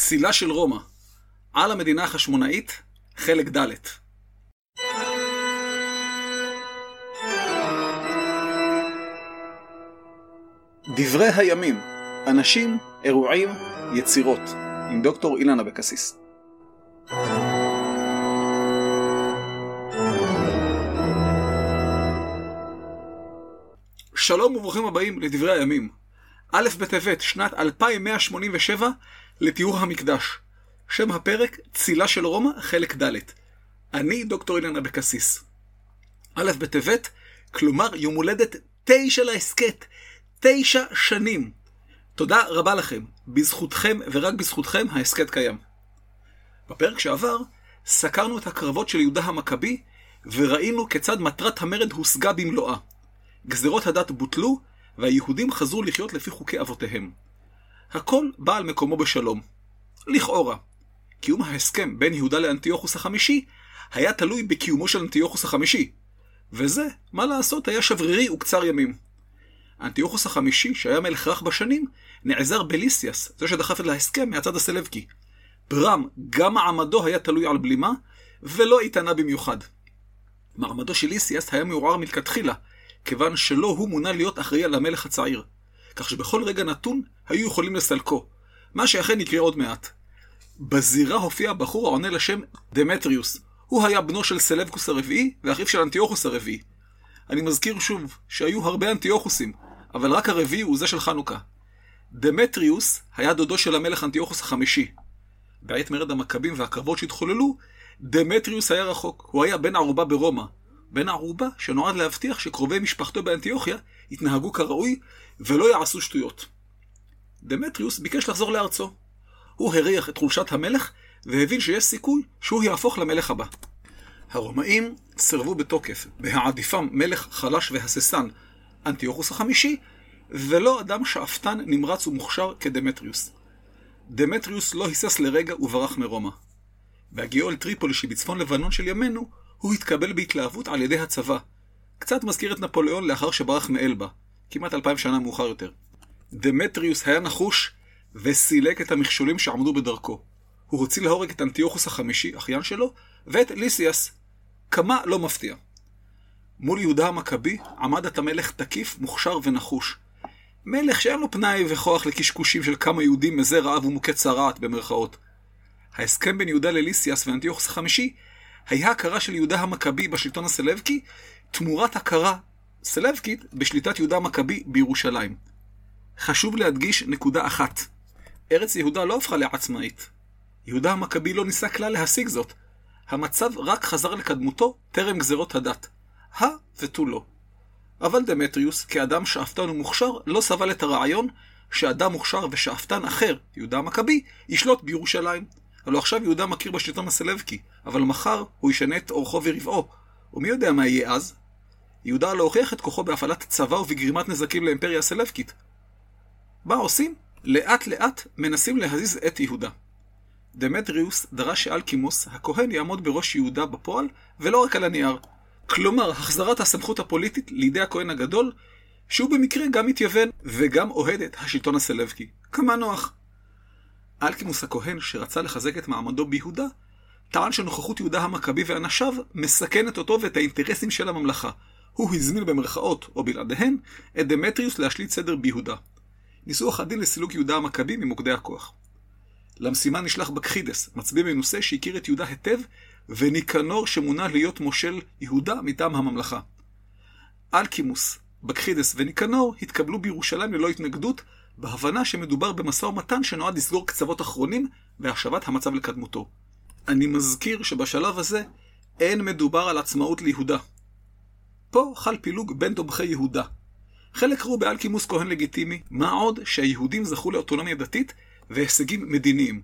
צילה של רומא, על המדינה החשמונאית, חלק ד' דברי הימים, אנשים, אירועים, יצירות, עם דוקטור אילן אבקסיס. שלום וברוכים הבאים לדברי הימים. א' בטבת, שנת 2187, לתיאור המקדש. שם הפרק, צילה של רומא, חלק ד'. אני דוקטור אילן אבקסיס. א' בטבת, כלומר יום הולדת תשע להסכת. תשע שנים. תודה רבה לכם. בזכותכם ורק בזכותכם ההסכת קיים. בפרק שעבר, סקרנו את הקרבות של יהודה המכבי, וראינו כיצד מטרת המרד הושגה במלואה. גזרות הדת בוטלו, והיהודים חזרו לחיות לפי חוקי אבותיהם. הכל בא על מקומו בשלום. לכאורה. קיום ההסכם בין יהודה לאנטיוכוס החמישי היה תלוי בקיומו של אנטיוכוס החמישי. וזה, מה לעשות, היה שברירי וקצר ימים. אנטיוכוס החמישי, שהיה מלך רך בשנים, נעזר בליסיאס, זה שדחף את להסכם מהצד הסלבקי. ברם, גם מעמדו היה תלוי על בלימה, ולא איתנה במיוחד. מעמדו של ליסיאס היה מעורער מלכתחילה, כיוון שלא הוא מונה להיות אחראי על המלך הצעיר. כך שבכל רגע נתון היו יכולים לסלקו, מה שאכן יקרה עוד מעט. בזירה הופיע בחור העונה לשם דמטריוס. הוא היה בנו של סלבקוס הרביעי ואחיו של אנטיוכוס הרביעי. אני מזכיר שוב שהיו הרבה אנטיוכוסים, אבל רק הרביעי הוא זה של חנוכה. דמטריוס היה דודו של המלך אנטיוכוס החמישי. בעת מרד המכבים והקרבות שהתחוללו, דמטריוס היה רחוק, הוא היה בן ערובה ברומא. בן ערובה שנועד להבטיח שקרובי משפחתו באנטיוכיה יתנהגו כראוי ולא יעשו שטויות. דמטריוס ביקש לחזור לארצו. הוא הריח את חולשת המלך והבין שיש סיכוי שהוא יהפוך למלך הבא. הרומאים סירבו בתוקף, בהעדיפם מלך חלש והססן, אנטיוכוס החמישי, ולא אדם שאפתן, נמרץ ומוכשר כדמטריוס. דמטריוס לא היסס לרגע וברח מרומא. בהגיעו אל טריפולי שבצפון לבנון של ימינו, הוא התקבל בהתלהבות על ידי הצבא. קצת מזכיר את נפוליאון לאחר שברח מאלבה, כמעט אלפיים שנה מאוחר יותר. דמטריוס היה נחוש וסילק את המכשולים שעמדו בדרכו. הוא הוציא להורג את אנטיוכוס החמישי, אחיין שלו, ואת ליסיאס. כמה לא מפתיע. מול יהודה המכבי עמד את המלך תקיף, מוכשר ונחוש. מלך שאין לו פנאי וכוח לקשקושים של כמה יהודים מזה רעב ומוכה צרעת במרכאות. ההסכם בין יהודה לליסיאס ואנטיוכוס החמישי היה הכרה של יהודה המכבי בשלטון הסלבקי, תמורת הכרה סלבקית בשליטת יהודה המכבי בירושלים. חשוב להדגיש נקודה אחת. ארץ יהודה לא הפכה לעצמאית. יהודה המכבי לא ניסה כלל להשיג זאת. המצב רק חזר לקדמותו טרם גזרות הדת. הא ותו לא. אבל דמטריוס, כאדם שאפתן ומוכשר, לא סבל את הרעיון שאדם מוכשר ושאפתן אחר, יהודה המכבי, ישלוט בירושלים. הלא עכשיו יהודה מכיר בשלטון הסלבקי, אבל מחר הוא ישנה את אורחו ורבעו, ומי יודע מה יהיה אז? יהודה לא הוכיח את כוחו בהפעלת צבא ובגרימת נזקים לאימפריה הסלבקית. מה עושים? לאט לאט מנסים להזיז את יהודה. דמטריוס דרש שאלקימוס, הכהן יעמוד בראש יהודה בפועל, ולא רק על הנייר. כלומר, החזרת הסמכות הפוליטית לידי הכהן הגדול, שהוא במקרה גם מתייוון וגם אוהד את השלטון הסלבקי. כמה נוח. אלקימוס הכהן, שרצה לחזק את מעמדו ביהודה, טען שנוכחות יהודה המכבי ואנשיו מסכנת אותו ואת האינטרסים של הממלכה. הוא הזמין במרכאות, או בלעדיהן, את דמטריוס להשליט סדר ביהודה. ניסוח הדין לסילוק יהודה המכבי ממוקדי הכוח. למשימה נשלח בקחידס, מצביא מנוסה שהכיר את יהודה היטב, וניקנור שמונה להיות מושל יהודה מטעם הממלכה. אלקימוס, בקחידס וניקנור התקבלו בירושלים ללא התנגדות, בהבנה שמדובר במשא ומתן שנועד לסגור קצוות אחרונים והשבת המצב לקדמותו. אני מזכיר שבשלב הזה אין מדובר על עצמאות ליהודה. פה חל פילוג בין תומכי יהודה. חלק ראו באלקימוס כהן לגיטימי, מה עוד שהיהודים זכו לאוטונומיה דתית והישגים מדיניים.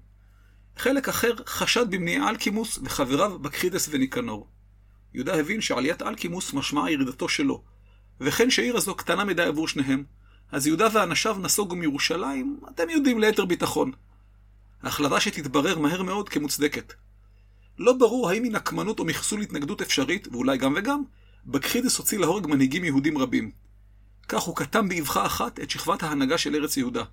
חלק אחר חשד במניע אלקימוס וחבריו בקחידס וניקנור. יהודה הבין שעליית אלקימוס משמעה ירידתו שלו, וכן שהעיר הזו קטנה מדי עבור שניהם, אז יהודה ואנשיו נסוגו מירושלים, אתם יודעים, ליתר ביטחון. החלטה שתתברר מהר מאוד כמוצדקת. לא ברור האם היא נקמנות או מחסול התנגדות אפשרית, ואולי גם וגם, בקחידס הוציא להורג מנהיגים יהודים רבים. כך הוא קטם באבחה אחת את שכבת ההנהגה של ארץ יהודה.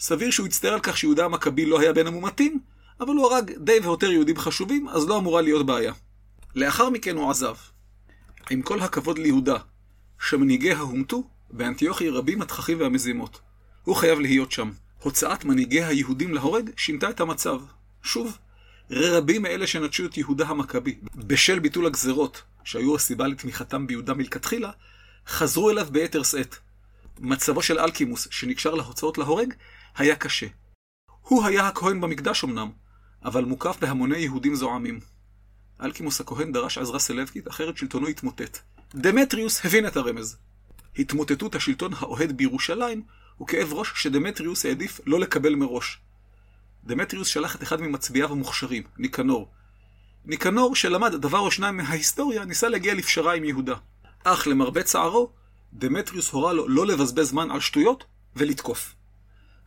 סביר שהוא יצטער על כך שיהודה המכבי לא היה בין המומתים, אבל הוא הרג די והותר יהודים חשובים, אז לא אמורה להיות בעיה. לאחר מכן הוא עזב. עם כל הכבוד ליהודה, שמנהיגיה הומתו, באנטיוכי רבים התככים והמזימות. הוא חייב להיות שם. הוצאת מנהיגי היהודים להורג שינתה את המצב. שוב, רבים מאלה שנטשו את יהודה המכבי, בשל ביטול הגזרות, שהיו הסיבה לתמיכתם ביהודה מלכתחילה, חזרו אליו ביתר שאת. מצבו של אלקימוס, שנקשר להוצאות להורג, היה קשה. הוא היה הכהן במקדש אמנם, אבל מוקף בהמוני יהודים זועמים. אלקימוס הכהן דרש עזרה סלבקית, אחרת שלטונו התמוטט. דמטריוס הבין את הרמז. התמוטטות השלטון האוהד בירושלים הוא כאב ראש שדמטריוס העדיף לא לקבל מראש. דמטריוס שלח את אחד ממצביעיו המוכשרים, ניקנור. ניקנור, שלמד דבר או שניים מההיסטוריה, ניסה להגיע לפשרה עם יהודה. אך למרבה צערו, דמטריוס הורה לו לא לבזבז זמן על שטויות ולתקוף.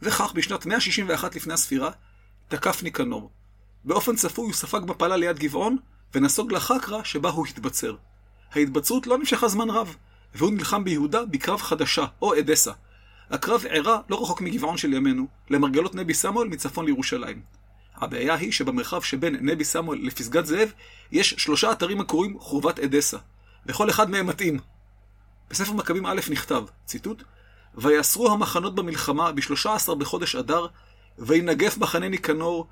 וכך בשנת 161 לפני הספירה, תקף ניקנור. באופן צפוי הוא ספג מפלה ליד גבעון, ונסוג לחקרא שבה הוא התבצר. ההתבצרות לא נמשכה זמן רב, והוא נלחם ביהודה בקרב חדשה, או אדסה. הקרב אירע לא רחוק מגבעון של ימינו, למרגלות נבי סמואל מצפון לירושלים. הבעיה היא שבמרחב שבין נבי סמואל לפסגת זאב, יש שלושה אתרים הקרויים חורבת אדסה. לכל אחד מהם מתאים. בספר מכבים א' נכתב, ציטוט, ויאסרו המחנות במלחמה בשלושה עשר בחודש אדר, וינגף מחנה ניקנור,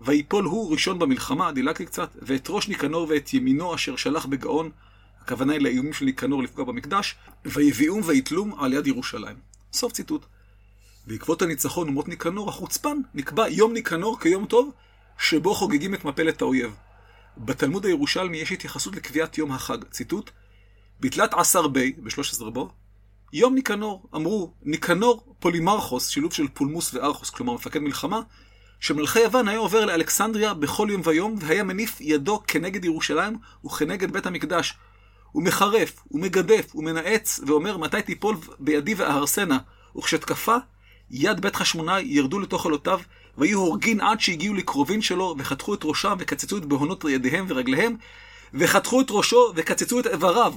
ויפול הוא ראשון במלחמה, דילגתי קצת, ואת ראש ניקנור ואת ימינו אשר שלח בגאון, הכוונה היא לאיומים של ניקנור לפגוע במקדש, ויביאום ויתלום על יד ירושלים. סוף ציטוט. בעקבות הניצחון ומות ניקנור החוצפן, נקבע יום ניקנור כיום טוב, שבו חוגגים את מפלת האויב. בתלמוד הירושלמי יש התייחסות לקביעת יום החג. ציטוט: בתלת עשר בי, ב-13 בו, יום ניקנור. אמרו, ניקנור פולימרכוס, שילוב של פולמוס וארכוס, כלומר מפקד מלחמה, שמלכי יוון היה עובר לאלכסנדריה בכל יום ויום, והיה מניף ידו כנגד ירושלים וכנגד בית המקדש. הוא מחרף, הוא מגדף, הוא מנאץ, ואומר מתי תיפול בידי ואהרסנה. וכשתקפה, יד בית חשמונאי ירדו לתוך עלותיו, ויהיו הורגין עד שהגיעו לקרובין שלו, וחתכו את ראשם, וקצצו את בהונות ידיהם ורגליהם, וחתכו את ראשו, וקצצו את איבריו.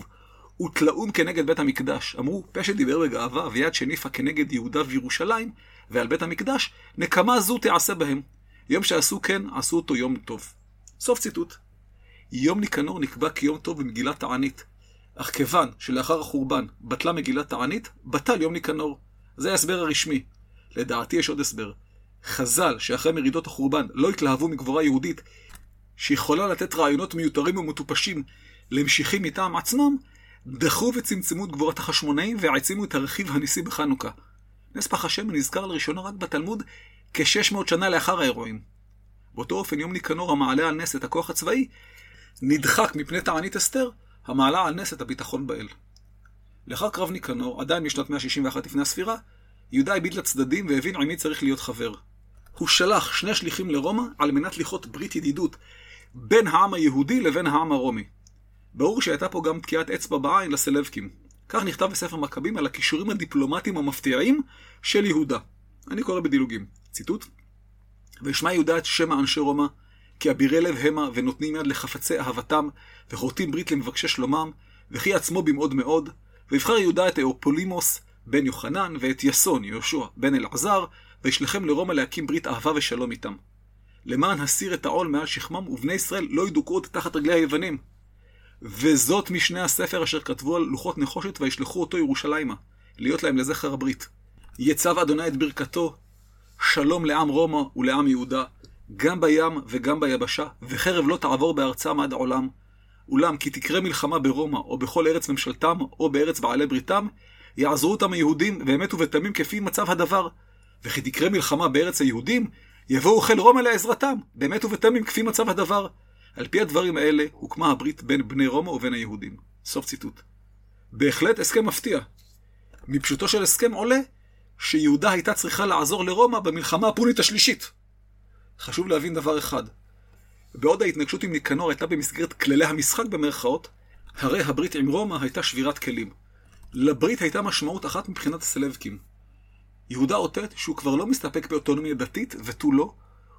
ותלאום כנגד בית המקדש. אמרו, פה שדיבר בגאווה, ויד שניפה כנגד יהודה וירושלים, ועל בית המקדש, נקמה זו תעשה בהם. יום שעשו כן, עשו אותו יום טוב. סוף ציטוט. יום ניקנור נקבע כיום טוב במגילת תענית. אך כיוון שלאחר החורבן בטלה מגילת תענית, בטל יום ניקנור. זה ההסבר הרשמי. לדעתי יש עוד הסבר. חז"ל, שאחרי מרידות החורבן לא התלהבו מגבורה יהודית, שיכולה לתת רעיונות מיותרים ומטופשים למשיחים מטעם עצמם, דחו וצמצמו את גבורת החשמונאים והעצימו את הרכיב הניסי בחנוכה. נס פח השם נזכר לראשונה רק בתלמוד כ-600 שנה לאחר האירועים. באותו אופן יום ניקנור המעלה על נס את הכוח הצבאי, נדחק מפני תענית אסתר, המעלה על נס את הביטחון באל. לאחר קרב ניקנור, עדיין משנת 161 לפני הספירה, יהודה הביט לצדדים והבין עם מי צריך להיות חבר. הוא שלח שני שליחים לרומא על מנת לכרות ברית ידידות בין העם היהודי לבין העם הרומי. ברור שהייתה פה גם תקיעת אצבע בעין לסלבקים. כך נכתב בספר מכבים על הכישורים הדיפלומטיים המפתיעים של יהודה. אני קורא בדילוגים. ציטוט: וישמע יהודה את שם אנשי רומא, כי אבירי לב המה ונותנים יד לחפצי אהבתם, וחורטים ברית למבקשי שלומם, וכי עצמו במאוד מאוד, ויבחר יהודה את אאופולימוס בן יוחנן, ואת יסון יהושע בן אלעזר, וישלחם לרומא להקים ברית אהבה ושלום איתם. למען הסיר את העול מעל שכמם, ובני ישראל לא ידוכאו עוד תחת רגלי היוונים. וזאת משני הספר אשר כתבו על לוחות נחושת וישלחו אותו ירושלימה, להיות להם לזכר הברית. יצב אדוני את ברכתו, שלום לעם רומא ולעם יהודה, גם בים וגם ביבשה, וחרב לא תעבור בארצם עד עולם. אולם כי תקרה מלחמה ברומא, או בכל ארץ ממשלתם, או בארץ בעלי בריתם, יעזרו אותם היהודים, ואמת ובתמים כפי מצב הדבר. וכי תקרה מלחמה בארץ היהודים, יבואו חיל רומא לעזרתם, באמת ובתמים כפי מצב הדבר. על פי הדברים האלה הוקמה הברית בין בני רומא ובין היהודים. סוף ציטוט. בהחלט הסכם מפתיע. מפשוטו של הסכם עולה שיהודה הייתה צריכה לעזור לרומא במלחמה הפונית השלישית. חשוב להבין דבר אחד. בעוד ההתנגשות עם ניקנור הייתה במסגרת כללי המשחק במרכאות, הרי הברית עם רומא הייתה שבירת כלים. לברית הייתה משמעות אחת מבחינת הסלבקים. יהודה אותת שהוא כבר לא מסתפק באוטונומיה דתית ותו לא,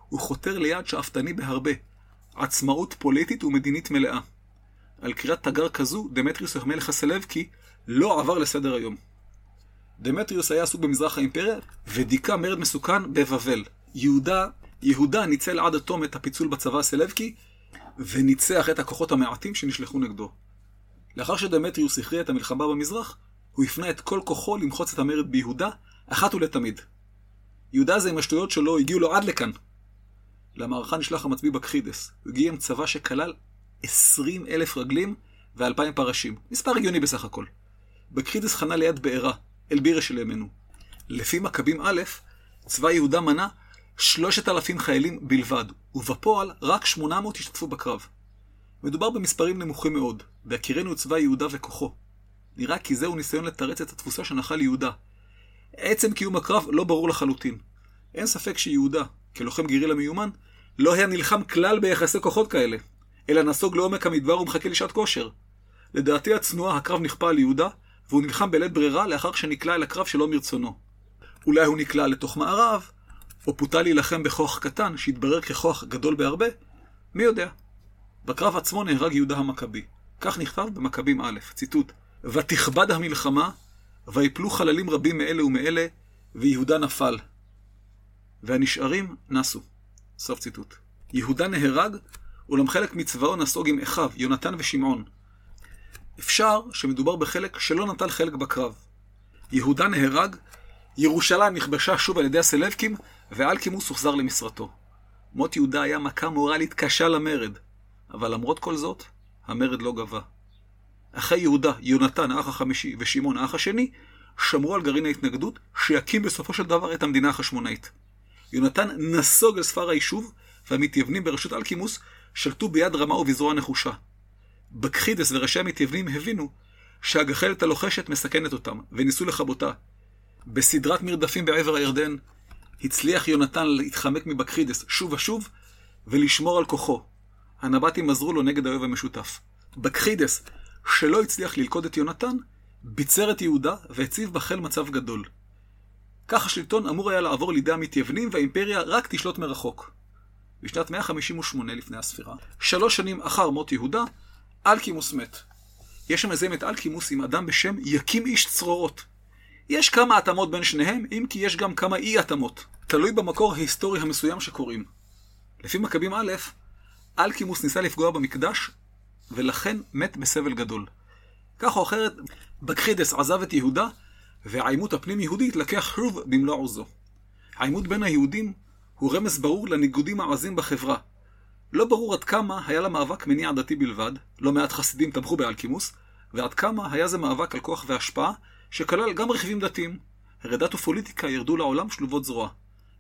הוא חותר ליעד שאפתני בהרבה, עצמאות פוליטית ומדינית מלאה. על קריאת תגר כזו, דמטריוס המלך הסלבקי לא עבר לסדר היום. דמטריוס היה עסוק במזרח האימפריה, ודיכא מרד מסוכן בבבל. יהודה, יהודה ניצל עד התום את הפיצול בצבא הסלבקי, וניצח את הכוחות המעטים שנשלחו נגדו. לאחר שדמטריוס הכריע את המלחמה במזרח, הוא הפנה את כל כוחו למחוץ את המרד ביהודה, אחת ולתמיד. יהודה זה עם השטויות שלו הגיעו לו עד לכאן. למערכה נשלח המצביא בקחידס. הוא הגיע עם צבא שכלל 20 אלף רגלים ו-2,000 פרשים. מספר הגיוני בסך הכל. בקחידס חנה ליד בעירה, אל בירה של ימינו. לפי מכבים א', צבא יהודה מנה 3,000 חיילים בלבד, ובפועל רק 800 השתתפו בקרב. מדובר במספרים נמוכים מאוד, בהכירנו את צבא יהודה וכוחו. נראה כי זהו ניסיון לתרץ את התבוסה שנחל יהודה. עצם קיום הקרב לא ברור לחלוטין. אין ספק שיהודה, כלוחם גרילה מיומן, לא היה נלחם כלל ביחסי כוחות כאלה, אלא נסוג לעומק המדבר ומחכה לשעת כושר. לדעתי הצנועה, הקרב נכפה על יהודה, והוא נלחם בלית ברירה לאחר שנקלע אל הקרב שלא מרצונו. אולי הוא נקלע לתוך מערב, או פותה להילחם בכוח קטן, שהתברר ככוח גדול בהרבה, מי יודע. בקרב עצמו נהרג יהודה המכבי. כך נכתב במכבים א', ציטוט: ותכבד המלחמה, ויפלו חללים רבים מאלה ומאלה, ויהודה נפל. והנשארים נסו. סוף ציטוט. יהודה נהרג, אולם חלק מצבאו נסוג עם אחיו, יונתן ושמעון. אפשר שמדובר בחלק שלא נטל חלק בקרב. יהודה נהרג, ירושלים נכבשה שוב על ידי הסלבקים, ואלקימוס הוחזר למשרתו. מות יהודה היה מכה מורלית קשה למרד, אבל למרות כל זאת, המרד לא גבה. אחי יהודה, יונתן האח החמישי ושמעון האח השני, שמרו על גרעין ההתנגדות, שיקים בסופו של דבר את המדינה החשמונאית. יונתן נסוג אל ספר היישוב, והמתייוונים בראשות אלקימוס שלטו ביד רמה ובזרוע נחושה. בקחידס וראשי המתייוונים הבינו שהגחלת הלוחשת מסכנת אותם, וניסו לכבותה. בסדרת מרדפים בעבר הירדן, הצליח יונתן להתחמק מבקחידס שוב ושוב, ולשמור על כוחו. הנבטים עזרו לו נגד האויב המשותף. בקחידס, שלא הצליח ללכוד את יונתן, ביצר את יהודה והציב בחיל מצב גדול. כך השלטון אמור היה לעבור לידי המתייוונים והאימפריה רק תשלוט מרחוק. בשנת 158 לפני הספירה, שלוש שנים אחר מות יהודה, אלקימוס מת. יש המזהם את אלקימוס עם אדם בשם יקים איש צרורות. יש כמה התאמות בין שניהם, אם כי יש גם כמה אי התאמות. תלוי במקור ההיסטורי המסוים שקוראים. לפי מכבים א', אלקימוס ניסה לפגוע במקדש, ולכן מת בסבל גדול. כך או אחרת, בקחידס עזב את יהודה, והעימות הפנים-יהודית לקח שוב במלוא עוזו. העימות בין היהודים הוא רמז ברור לניגודים העזים בחברה. לא ברור עד כמה היה למאבק מניע דתי בלבד, לא מעט חסידים תמכו באלקימוס, ועד כמה היה זה מאבק על כוח והשפעה, שכלל גם רכיבים דתיים. הרי דת ופוליטיקה ירדו לעולם שלובות זרוע.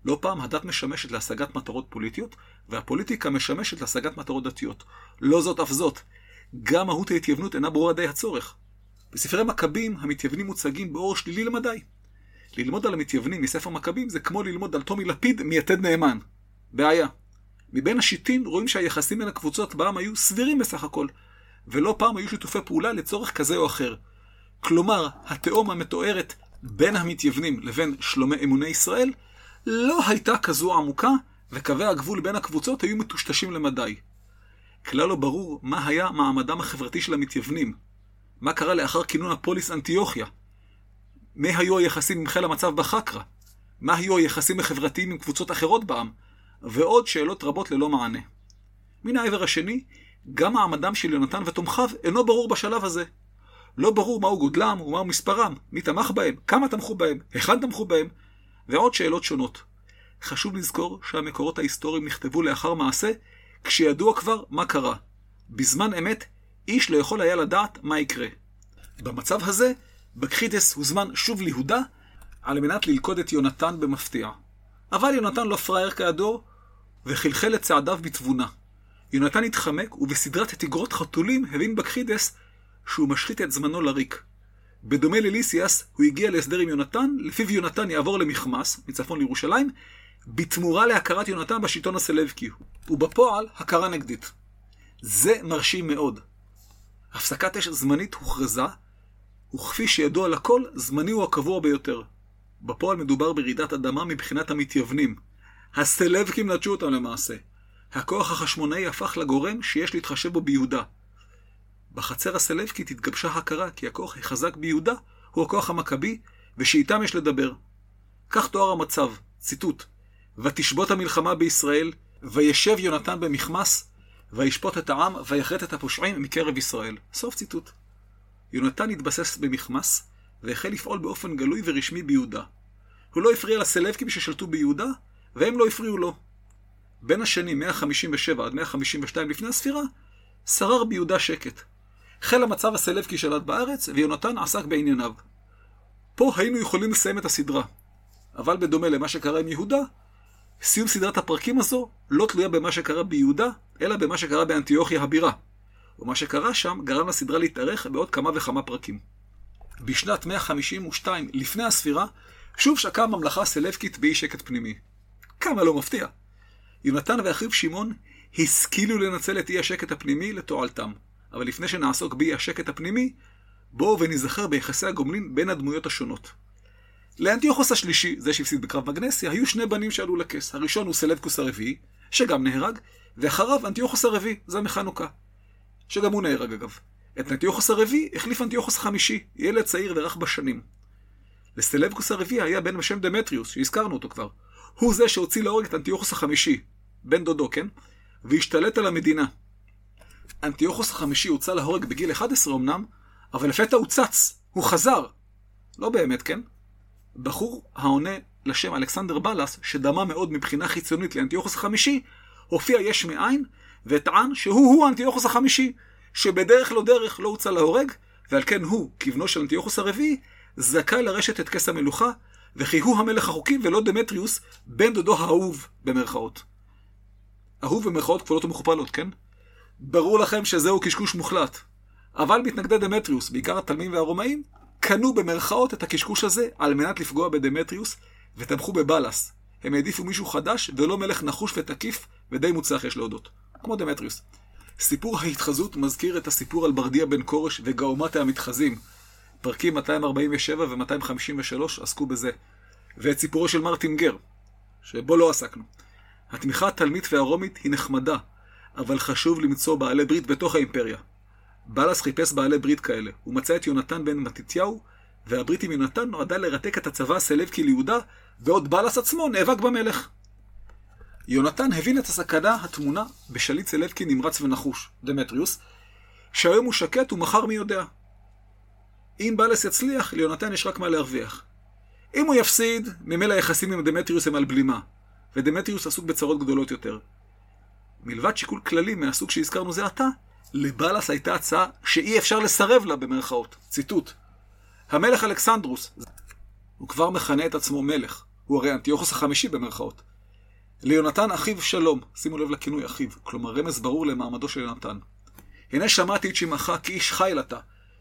לא פעם הדת משמשת להשגת מטרות פוליטיות, והפוליטיקה משמשת להשגת מטרות דתיות. לא זאת אף זאת, גם מהות ההתייוונות אינה ברורה די הצורך. בספרי מכבים המתייוונים מוצגים באור שלילי למדי. ללמוד על המתייוונים מספר מכבים זה כמו ללמוד על טומי לפיד מיתד נאמן. בעיה. מבין השיטין רואים שהיחסים בין הקבוצות בעם היו סבירים בסך הכל, ולא פעם היו שיתופי פעולה לצורך כזה או אחר. כלומר, התהום המתוארת בין המתייוונים לבין שלומי אמוני ישראל לא הייתה כזו עמוקה, וקווי הגבול בין הקבוצות היו מטושטשים למדי. כלל לא ברור מה היה מעמדם החברתי של המתייוונים. מה קרה לאחר כינון הפוליס אנטיוכיה? מה היו היחסים עם חיל המצב בחקרא? מה היו היחסים החברתיים עם קבוצות אחרות בעם? ועוד שאלות רבות ללא מענה. מן העבר השני, גם מעמדם של יונתן ותומכיו אינו ברור בשלב הזה. לא ברור מהו גודלם ומהו מספרם, מי תמך בהם, כמה תמכו בהם, היכן תמכו בהם, ועוד שאלות שונות. חשוב לזכור שהמקורות ההיסטוריים נכתבו לאחר מעשה, כשידוע כבר מה קרה. בזמן אמת, איש לא יכול היה לדעת מה יקרה. במצב הזה, בקחידס הוזמן שוב ליהודה, על מנת ללכוד את יונתן במפתיע. אבל יונתן לא פראייר כידו, וחלחל את צעדיו בתבונה. יונתן התחמק, ובסדרת תגרות חתולים הבין בקחידס שהוא משחית את זמנו לריק. בדומה לליסיאס, הוא הגיע להסדר עם יונתן, לפיו יונתן יעבור למחמס, מצפון לירושלים, בתמורה להכרת יונתן בשלטון הסלבקי, ובפועל הכרה נגדית. זה מרשים מאוד. הפסקת אש זמנית הוכרזה, וכפי שידוע לכל, זמני הוא הקבוע ביותר. בפועל מדובר ברעידת אדמה מבחינת המתייוונים. הסלבקים נטשו אותם למעשה. הכוח החשמונאי הפך לגורם שיש להתחשב בו ביהודה. בחצר הסלבקית התגבשה הכרה כי הכוח החזק ביהודה הוא הכוח המכבי, ושאיתם יש לדבר. כך תואר המצב, ציטוט: ותשבות המלחמה בישראל, וישב יונתן במכמס, וישפוט את העם, ויחרט את הפושעים מקרב ישראל. סוף ציטוט. יונתן התבסס במכמס, והחל לפעול באופן גלוי ורשמי ביהודה. הוא לא הפריע לסלבקים ששלטו ביהודה, והם לא הפריעו לו. בין השנים 157 עד 152 לפני הספירה, שרר ביהודה שקט. החל המצב הסלבקי שלט בארץ, ויונתן עסק בענייניו. פה היינו יכולים לסיים את הסדרה. אבל בדומה למה שקרה עם יהודה, סיום סדרת הפרקים הזו לא תלויה במה שקרה ביהודה, אלא במה שקרה באנטיוכיה הבירה. ומה שקרה שם גרם לסדרה להתארך בעוד כמה וכמה פרקים. בשנת 152 לפני הספירה, שוב שקעה הממלכה הסלבקית באי שקט פנימי. כמה לא מפתיע. יונתן ואחיו שמעון השכילו לנצל את אי השקט הפנימי לתועלתם. אבל לפני שנעסוק באי השקט הפנימי, בואו ונזכר ביחסי הגומלין בין הדמויות השונות. לאנטיוכוס השלישי, זה שהפסיד בקרב מגנסיה, היו שני בנים שעלו לכס. הראשון הוא סלבקוס הרביעי, שגם נהרג, ואחריו אנטיוכוס הרביעי, זה מחנוכה, שגם הוא נהרג אגב. את אנטיוכוס הרביעי החליף אנטיוכוס החמישי, ילד צעיר ורך בשנים. לסלבקוס הרביעי היה בן בשם דמטריוס, שהזכרנו אותו כבר. הוא זה שהוציא להורג את אנטיוכוס החמישי, בן דודו, כן? והשתלט על המדינה. אנטיוכוס החמישי הוצא להורג בגיל 11 אמנם, אבל לפתע הוא צץ, הוא חזר. לא באמת, כן? בחור העונה לשם אלכסנדר בלס, שדמה מאוד מבחינה חיצונית לאנטיוכוס החמישי, הופיע יש מאין, וטען שהוא-הוא אנטיוכוס החמישי, שבדרך לא דרך לא הוצא להורג, ועל כן הוא, כבנו של אנטיוכוס הרביעי, זכאי לרשת את כס המלוכה, וכי הוא המלך החוקי ולא דמטריוס, בן דודו האהוב, במרכאות. אהוב במרכאות כפולות ומכופלות, כן? ברור לכם שזהו קשקוש מוחלט. אבל מתנגדי דמטריוס, בעיקר התלמים והרומאים, קנו במרכאות את הקשקוש הזה על מנת לפגוע בדמטריוס, ותמכו בבלס. הם העדיפו מישהו חדש, ולא מלך נחוש ותקיף, ודי מוצלח יש להודות. כמו דמטריוס. סיפור ההתחזות מזכיר את הסיפור על ברדיה בן כורש וגאומת המתחזים. פרקים 247 ו-253 עסקו בזה. ואת סיפורו של מרטין גר, שבו לא עסקנו. התמיכה התלמית והרומית היא נחמדה, אבל חשוב למצוא בעלי ברית בתוך האימפריה. בלס חיפש בעלי ברית כאלה. הוא מצא את יונתן בן מתתיהו, והברית עם יונתן נועדה לרתק את הצבא הסלבקי ליהודה, בעוד בלס עצמו נאבק במלך. יונתן הבין את הסכנה הטמונה בשליט סלבקי נמרץ ונחוש, דמטריוס, שהיום הוא שקט ומחר מי יודע. אם בלס יצליח, ליונתן יש רק מה להרוויח. אם הוא יפסיד, ממילא היחסים עם דמטריוס הם על בלימה, ודמטריוס עסוק בצרות גדולות יותר. מלבד שיקול כללי מהסוג שהזכרנו זה עתה, לבלס הייתה הצעה שאי אפשר לסרב לה במרכאות. ציטוט: המלך אלכסנדרוס, הוא כבר מכנה את עצמו מלך, הוא הרי אנטיוכוס החמישי במרכאות. ליונתן אחיו שלום, שימו לב לכינוי אחיו, כלומר רמז ברור למעמדו של יונתן. הנה שמעתי את שמך כי איש חיל אתה,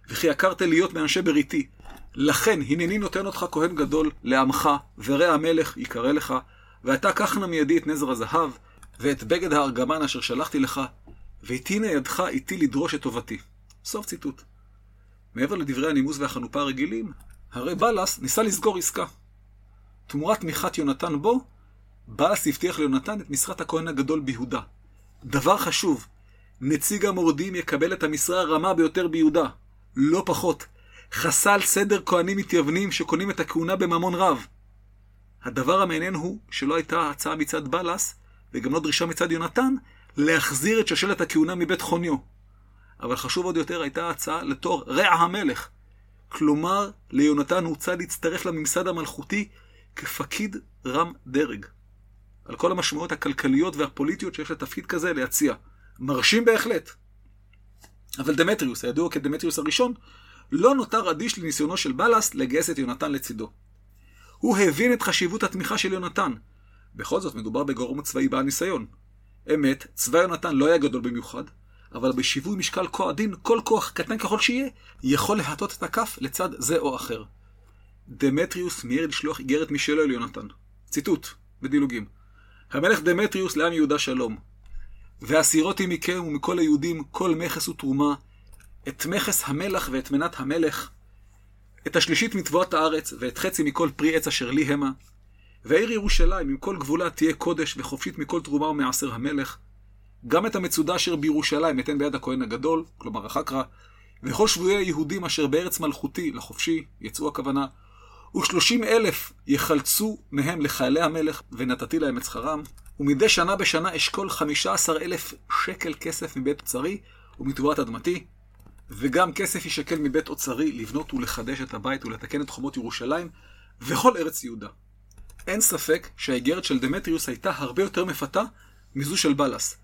וכי יקרת להיות מאנשי בריתי. לכן הנני נותן אותך כהן גדול לעמך, ורע המלך יקרא לך, ואתה קח נא מידי את נזר הזהב, ואת בגד הארגמן אשר שלחתי לך, והתהינה ידך איתי לדרוש את טובתי. סוף ציטוט. מעבר לדברי הנימוס והחנופה הרגילים, הרי בלס ניסה לסגור עסקה. תמורת תמיכת יונתן בו, בלס הבטיח ליונתן את משרת הכהן הגדול ביהודה. דבר חשוב, נציג המורדים יקבל את המשרה הרמה ביותר ביהודה. לא פחות. חסל סדר כהנים מתייוונים שקונים את הכהונה בממון רב. הדבר המעניין הוא שלא הייתה הצעה מצד בלס, וגם לא דרישה מצד יונתן, להחזיר את שושלת הכהונה מבית חוניו. אבל חשוב עוד יותר הייתה הצעה לתור רע המלך. כלומר, ליונתן הוצע להצטרף לממסד המלכותי כפקיד רם דרג. על כל המשמעויות הכלכליות והפוליטיות שיש לתפקיד כזה להציע. מרשים בהחלט. אבל דמטריוס, הידוע כדמטריוס הראשון, לא נותר אדיש לניסיונו של בלס לגייס את יונתן לצידו. הוא הבין את חשיבות התמיכה של יונתן. בכל זאת מדובר בגורם צבאי בעל ניסיון. אמת, צבא יונתן לא היה גדול במיוחד, אבל בשיווי משקל כה עדין, כל כוח קטן ככל שיהיה, יכול להטות את הכף לצד זה או אחר. דמטריוס מיהר לשלוח איגרת משלו אל יונתן. ציטוט, בדילוגים. המלך דמטריוס לעם יהודה שלום. והסירותי מכם ומכל היהודים כל מכס ותרומה, את מכס המלח ואת מנת המלך, את השלישית מתבואת הארץ, ואת חצי מכל פרי עץ אשר לי המה. והעיר ירושלים עם כל גבולה תהיה קודש וחופשית מכל תרומה ומעשר המלך. גם את המצודה אשר בירושלים אתן ביד הכהן הגדול, כלומר החקרא, וכל שבויי היהודים אשר בארץ מלכותי לחופשי, יצאו הכוונה, ושלושים אלף יחלצו מהם לחיילי המלך, ונתתי להם את שכרם. ומדי שנה בשנה אשכול חמישה עשר אלף שקל כסף מבית אוצרי ומתבואת אדמתי, וגם כסף יישקל מבית אוצרי לבנות ולחדש את הבית ולתקן את חומות ירושלים וכל ארץ יהודה. אין ספק שהאיגרת של דמטריוס הייתה הרבה יותר מפתה מזו של בלס.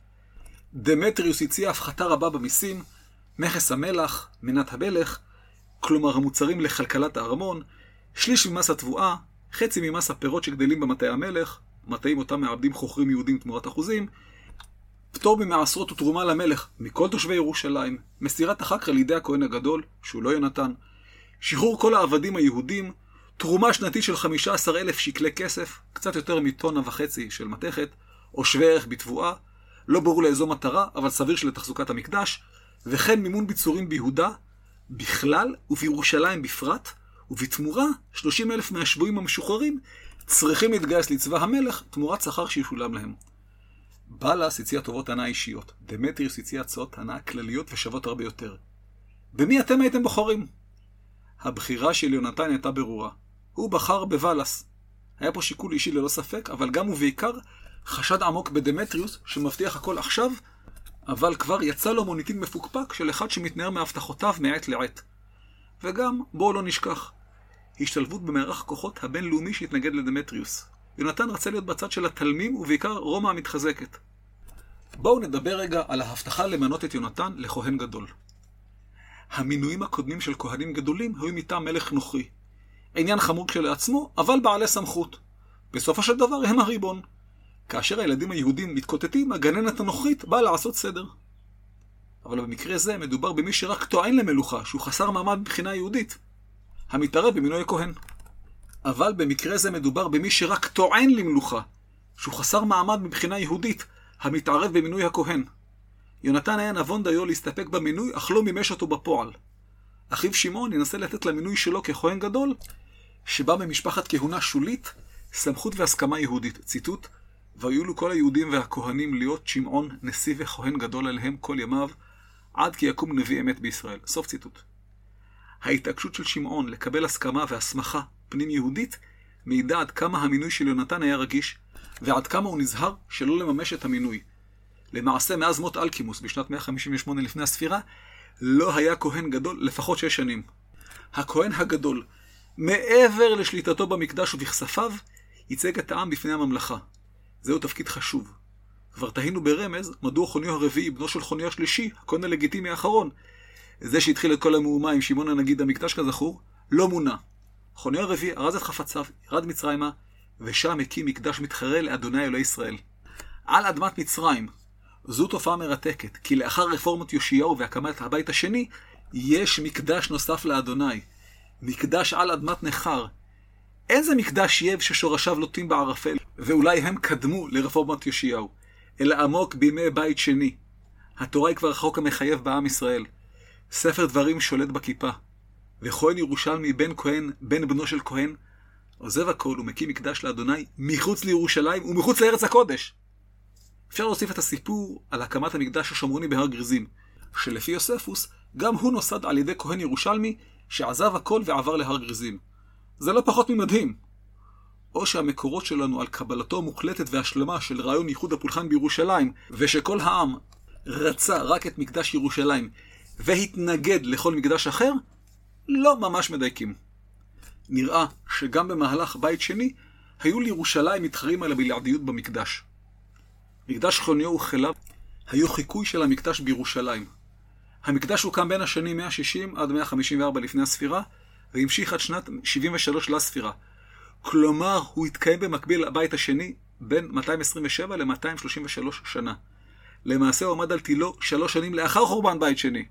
דמטריוס הציע הפחתה רבה במיסים, מכס המלח, מנת המלך, כלומר המוצרים לכלכלת הארמון, שליש ממס התבואה, חצי ממס הפירות שגדלים במטעי המלך, מטעים אותם מעבדים חוכרים יהודים תמורת אחוזים, פטור ממעשרות ותרומה למלך מכל תושבי ירושלים, מסירת החקר על ידי הכהן הגדול, שהוא לא יונתן, שחרור כל העבדים היהודים, תרומה שנתית של 15 אלף שקלי כסף, קצת יותר מטונה וחצי של מתכת, או שווה ערך בתבואה, לא ברור לאיזו מטרה, אבל סביר שלתחזוקת המקדש, וכן מימון ביצורים ביהודה בכלל ובירושלים בפרט, ובתמורה 30 אלף מהשבויים המשוחררים צריכים להתגייס לצבא המלך תמורת שכר שישולם להם. בלס הציע טובות הנאה אישיות, דמטריוס הציע הצעות הנאה כלליות ושוות הרבה יותר. במי אתם הייתם בוחרים? הבחירה של יונתן הייתה ברורה. הוא בחר בבלס. היה פה שיקול אישי ללא ספק, אבל גם ובעיקר חשד עמוק בדמטריוס, שמבטיח הכל עכשיו, אבל כבר יצא לו מוניטין מפוקפק של אחד שמתנער מהבטחותיו מעת לעת. וגם, בואו לא נשכח, השתלבות במערך כוחות הבינלאומי שהתנגד לדמטריוס. יונתן רצה להיות בצד של התלמים, ובעיקר רומא המתחזקת. בואו נדבר רגע על ההבטחה למנות את יונתן לכהן גדול. המינויים הקודמים של כהנים גדולים היו מטעם מלך נוכרי. עניין חמור כשלעצמו, אבל בעלי סמכות. בסופו של דבר הם הריבון. כאשר הילדים היהודים מתקוטטים, הגננת הנוכרית באה לעשות סדר. אבל במקרה זה מדובר במי שרק טוען למלוכה, שהוא חסר מעמד מבחינה יהודית. המתערב במינוי הכהן. אבל במקרה זה מדובר במי שרק טוען למלוכה, שהוא חסר מעמד מבחינה יהודית, המתערב במינוי הכהן. יונתן היה נבון דיו להסתפק במינוי, אך לא מימש אותו בפועל. אחיו שמעון ינסה לתת למינוי שלו ככהן גדול, שבא ממשפחת כהונה שולית, סמכות והסכמה יהודית. ציטוט: והיו לו כל היהודים והכהנים להיות שמעון נשיא וכהן גדול עליהם כל ימיו, עד כי יקום נביא אמת בישראל. סוף ציטוט. ההתעקשות של שמעון לקבל הסכמה והסמכה פנים יהודית מעידה עד כמה המינוי של יונתן היה רגיש, ועד כמה הוא נזהר שלא לממש את המינוי. למעשה, מאז מות אלקימוס בשנת 158 לפני הספירה, לא היה כהן גדול לפחות שש שנים. הכהן הגדול, מעבר לשליטתו במקדש ובכספיו, ייצג את העם בפני הממלכה. זהו תפקיד חשוב. כבר תהינו ברמז מדוע חוניו הרביעי, בנו של חוניו השלישי, הכהן הלגיטימי האחרון, זה שהתחיל את כל המהומה עם שמעון הנגיד המקדש כזכור, לא מונה. חוניו הרביעי ארז את חפציו, ירד מצרימה, ושם הקים מקדש מתחרה לאדוני אלוהי ישראל. על אדמת מצרים, זו תופעה מרתקת, כי לאחר רפורמת יאשיהו והקמת הבית השני, יש מקדש נוסף לאדוני. מקדש על אדמת נכר. איזה מקדש יב ששורשיו לוטים בערפל, ואולי הם קדמו לרפורמת יאשיהו, אלא עמוק בימי בית שני. התורה היא כבר החוק המחייב בעם ישראל. ספר דברים שולט בכיפה. וכהן ירושלמי בן כהן, בן בנו של כהן, עוזב הכל ומקים מקדש לאדוני מחוץ לירושלים ומחוץ לארץ הקודש. אפשר להוסיף את הסיפור על הקמת המקדש השומרוני בהר גריזים, שלפי יוספוס, גם הוא נוסד על ידי כהן ירושלמי שעזב הכל ועבר להר גריזים. זה לא פחות ממדהים. או שהמקורות שלנו על קבלתו המוחלטת והשלמה של רעיון איחוד הפולחן בירושלים, ושכל העם רצה רק את מקדש ירושלים, והתנגד לכל מקדש אחר, לא ממש מדייקים. נראה שגם במהלך בית שני, היו לירושלים מתחרים על הבלעדיות במקדש. מקדש חוניו וכליו היו חיקוי של המקדש בירושלים. המקדש הוקם בין השנים 160 עד 154 לפני הספירה, והמשיך עד שנת 73 לספירה. כלומר, הוא התקיים במקביל לבית השני בין 227 ל-233 שנה. למעשה הוא עמד על תילו שלוש שנים לאחר חורבן בית שני.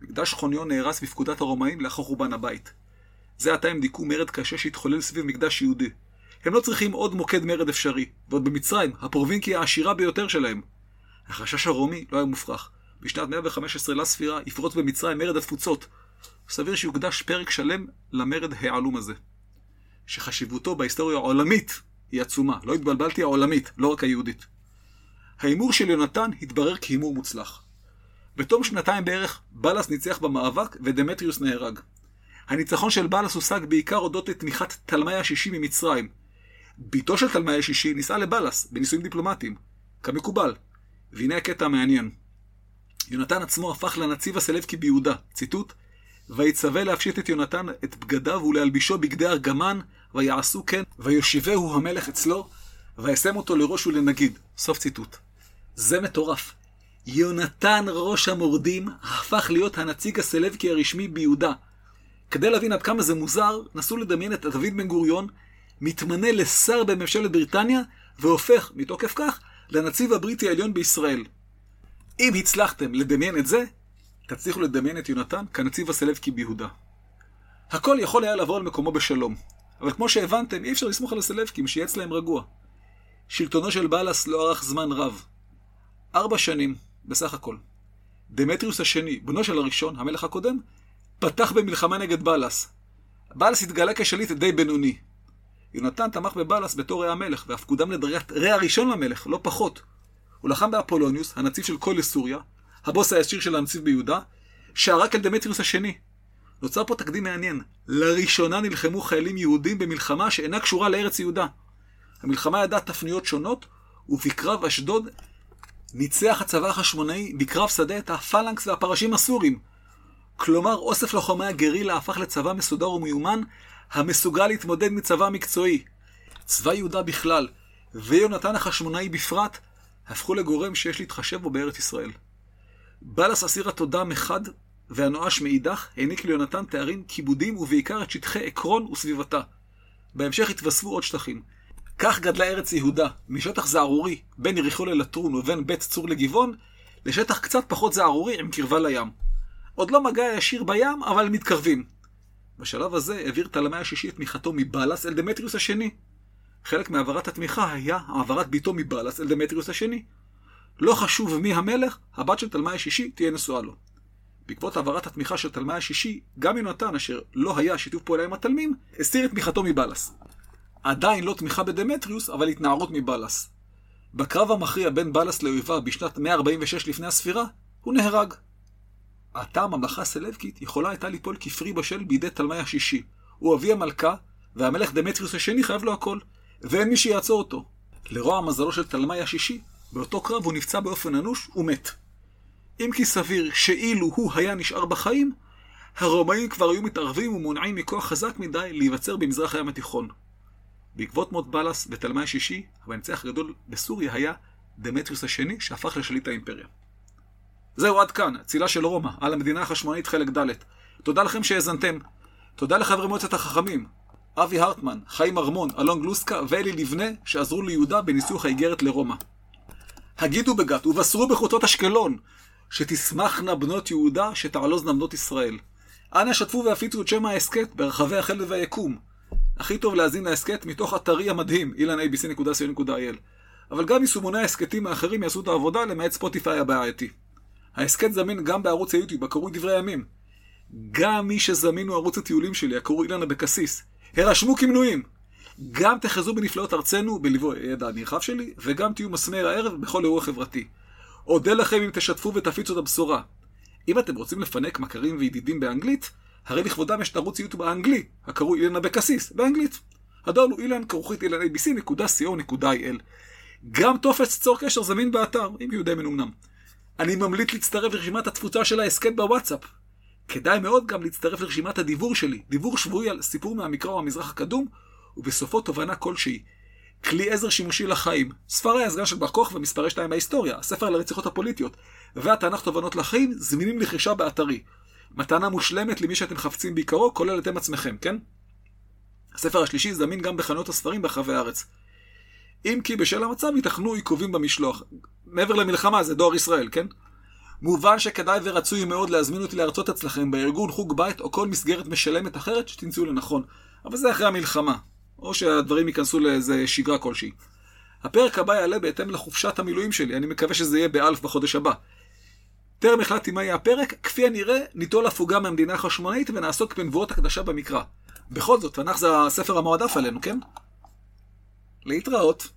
מקדש חוניו נהרס בפקודת הרומאים לאחר חורבן הבית. זה עתה הם דיכאו מרד קשה שהתחולל סביב מקדש יהודי. הם לא צריכים עוד מוקד מרד אפשרי, ועוד במצרים, הפרובינקיה העשירה ביותר שלהם. החשש הרומי לא היה מופרך. בשנת 115 לספירה יפרוץ במצרים מרד התפוצות. סביר שיוקדש פרק שלם למרד העלום הזה. שחשיבותו בהיסטוריה העולמית היא עצומה. לא התבלבלתי, העולמית, לא רק היהודית. ההימור של יונתן התברר כהימור מוצלח. בתום שנתיים בערך, בלס ניצח במאבק ודמטריוס נהרג. הניצחון של בלס הושג בעיקר הודות לתמיכת תלמי השישי ממצרים. בתו של תלמי השישי נישאה לבלס בנישואים דיפלומטיים, כמקובל. והנה הקטע המעניין. יונתן עצמו הפך לנציב הסלבקי ביהודה, ציטוט, ויצווה להפשיט את יונתן את בגדיו ולהלבישו בגדי ארגמן, ויעשו כן, ויושיבהו המלך אצלו, וישם אותו לראש ולנגיד. סוף ציטוט. זה מטורף. יונתן ראש המורדים הפך להיות הנציג הסלבקי הרשמי ביהודה. כדי להבין עד כמה זה מוזר, נסו לדמיין את דוד בן גוריון מתמנה לשר בממשלת בריטניה, והופך, מתוקף כך, לנציב הבריטי העליון בישראל. אם הצלחתם לדמיין את זה, תצליחו לדמיין את יונתן כנציב הסלבקי ביהודה. הכל יכול היה לעבור על מקומו בשלום, אבל כמו שהבנתם, אי אפשר לסמוך על הסלבקים שיהיה אצלהם רגוע. שלטונו של בלס לא ארך זמן רב. ארבע שנים, בסך הכל. דמטריוס השני, בנו של הראשון, המלך הקודם, פתח במלחמה נגד בלס. בלס התגלה כשליט די בינוני. יונתן תמך בבלס בתור רע המלך, ואף קודם לדרגת רע הראשון למלך, לא פחות. הוא לחם באפולוניוס, הנציב של קוילה סוריה, הבוס הישיר של הנציב ביהודה, שערק אל דמטריוס השני. נוצר פה תקדים מעניין. לראשונה נלחמו חיילים יהודים במלחמה שאינה קשורה לארץ יהודה. המלחמה ידעה תפניות שונות, ובקרב אשדוד ניצח הצבא החשמונאי בקרב שדה את הפלנקס והפרשים הסורים. כלומר, אוסף לוחמי הגרילה הפך לצבא מסודר ומיומן, המסוגל להתמודד מצבא מקצועי. צבא יהודה בכלל, ויונתן החשמונאי בפרט, הפכו לגורם שיש להתחשב בו בארץ ישראל. בלס אסיר התודה מחד, והנואש מאידך, העניק ליונתן תארים כיבודים ובעיקר את שטחי עקרון וסביבתה. בהמשך התווספו עוד שטחים. כך גדלה ארץ יהודה, משטח זערורי, בין יריחו ללטרון ובין בית צור לגבעון, לשטח קצת פחות זערורי עם קרבה לים. עוד לא מגע ישיר בים, אבל מתקרבים. בשלב הזה העביר תלמי השישי את תמיכתו מבלס אל דמטריוס השני. חלק מהעברת התמיכה היה העברת ביתו מבלס אל דמטריוס השני. לא חשוב מי המלך, הבת של תלמי השישי תהיה נשואה לו. בעקבות העברת התמיכה של תלמי השישי, גם יונתן, אשר לא היה שיתוף פעולה עם התלמים, הסתיר את תמיכתו מבלס. עדיין לא תמיכה בדמטריוס, אבל התנערות מבלס. בקרב המכריע בין בלס לאויביו בשנת 146 לפני הספירה, הוא נהרג. עתה הממלכה הסלבקית יכולה הייתה ליפול כפרי בשל בידי תלמי השישי. הוא אבי המלכה, והמלך דמטריוס השני חייב לו הכל, ואין מי שיעצור אותו. לרוע מזלו של תלמי השישי, באותו קרב הוא נפצע באופן אנוש ומת. אם כי סביר שאילו הוא היה נשאר בחיים, הרומאים כבר היו מתערבים ומונעים מכוח חזק מדי להיווצר במזרח הים התיכון. בעקבות מות בלס בתלמי השישי, המנצח הגדול בסוריה היה דמטריוס השני, שהפך לשליט האימפריה. זהו, עד כאן, צילה של רומא, על המדינה החשמונאית חלק ד'. תודה לכם שהאזנתם. תודה לחברי מועצת החכמים, אבי הרטמן, חיים ארמון, אלון גלוסקה ואלי לבנה, שעזרו ליהודה בניסוח האיגרת לרומא. הגידו בגת ובשרו בחוצות אשקלון, שתשמחנה בנות יהודה, שתעלוזנה בנות ישראל. אנא שתפו והפיצו את שם ההסכת ברחבי החלד והיקום. הכי טוב להאזין להסכת מתוך אתרי המדהים, ilanabc.co.il. אבל גם יישומוני ההסכתים האחרים יעשו את העבודה למעט ספוטיפיי הבעייתי. ההסכת זמין גם בערוץ היוטיוב הקרוי דברי הימים. גם מי שזמין הוא ערוץ הטיולים שלי, הקרוי אילן אבקסיס. הרשמו כמנויים! גם תחזו בנפלאות ארצנו בליווי הידע הנרחב שלי, וגם תהיו מסמר הערב בכל אירוע חברתי. אודה לכם אם תשתפו ותפיצו את הבשורה. אם אתם רוצים לפנק מכרים וידידים באנגלית, הרי לכבודם יש את ערוץ יוטיוב האנגלי, הקרוי אילן אבקסיס, באנגלית. הדואר הוא אילן כרוכית אילן abc.co.il. גם טופס צור קשר זמין באתר, אם יהודי מנומנם. אני ממליץ להצטרף לרשימת התפוצה של ההסכת בוואטסאפ. כדאי מאוד גם להצטרף לרשימת הדיבור שלי, דיבור שבועי על סיפור מהמקרא או המזרח הקדום, ובסופו תובנה כלשהי. כלי עזר שימושי לחיים, ספרי הסגן של בר כוך ומספרי שתיים מההיסטוריה, הספר על הרציחות הפוליטיות, והתנ"ך תובנות לחיים, זמינים לרכישה באתרי. מתנה מושלמת למי שאתם חפצים בעיקרו, כולל אתם עצמכם, כן? הספר השלישי זמין גם בחנויות הספרים ברחבי הארץ. אם כי בשל המצב ייתכנו עיכובים במשלוח. מעבר למלחמה זה דואר ישראל, כן? מובן שכדאי ורצוי מאוד להזמין אותי להרצות אצלכם בארגון חוג בית או כל מסגרת משלמת אחרת שתמצאו לנכון. אבל זה אחרי המלחמה. או שהדברים ייכנסו לאיזה שגרה כלשהי. הפרק הבא יעלה בהתאם לחופשת המילואים שלי, אני מקווה שזה יהיה באלף בחודש הבא. טרם החלטתי מה יהיה הפרק, כפי הנראה ניטול הפוגה מהמדינה החשמונאית ונעסוק בנבואות הקדשה במקרא. בכל זאת, תנ"ך זה הספר המועדף עלינו, כן? להתראות.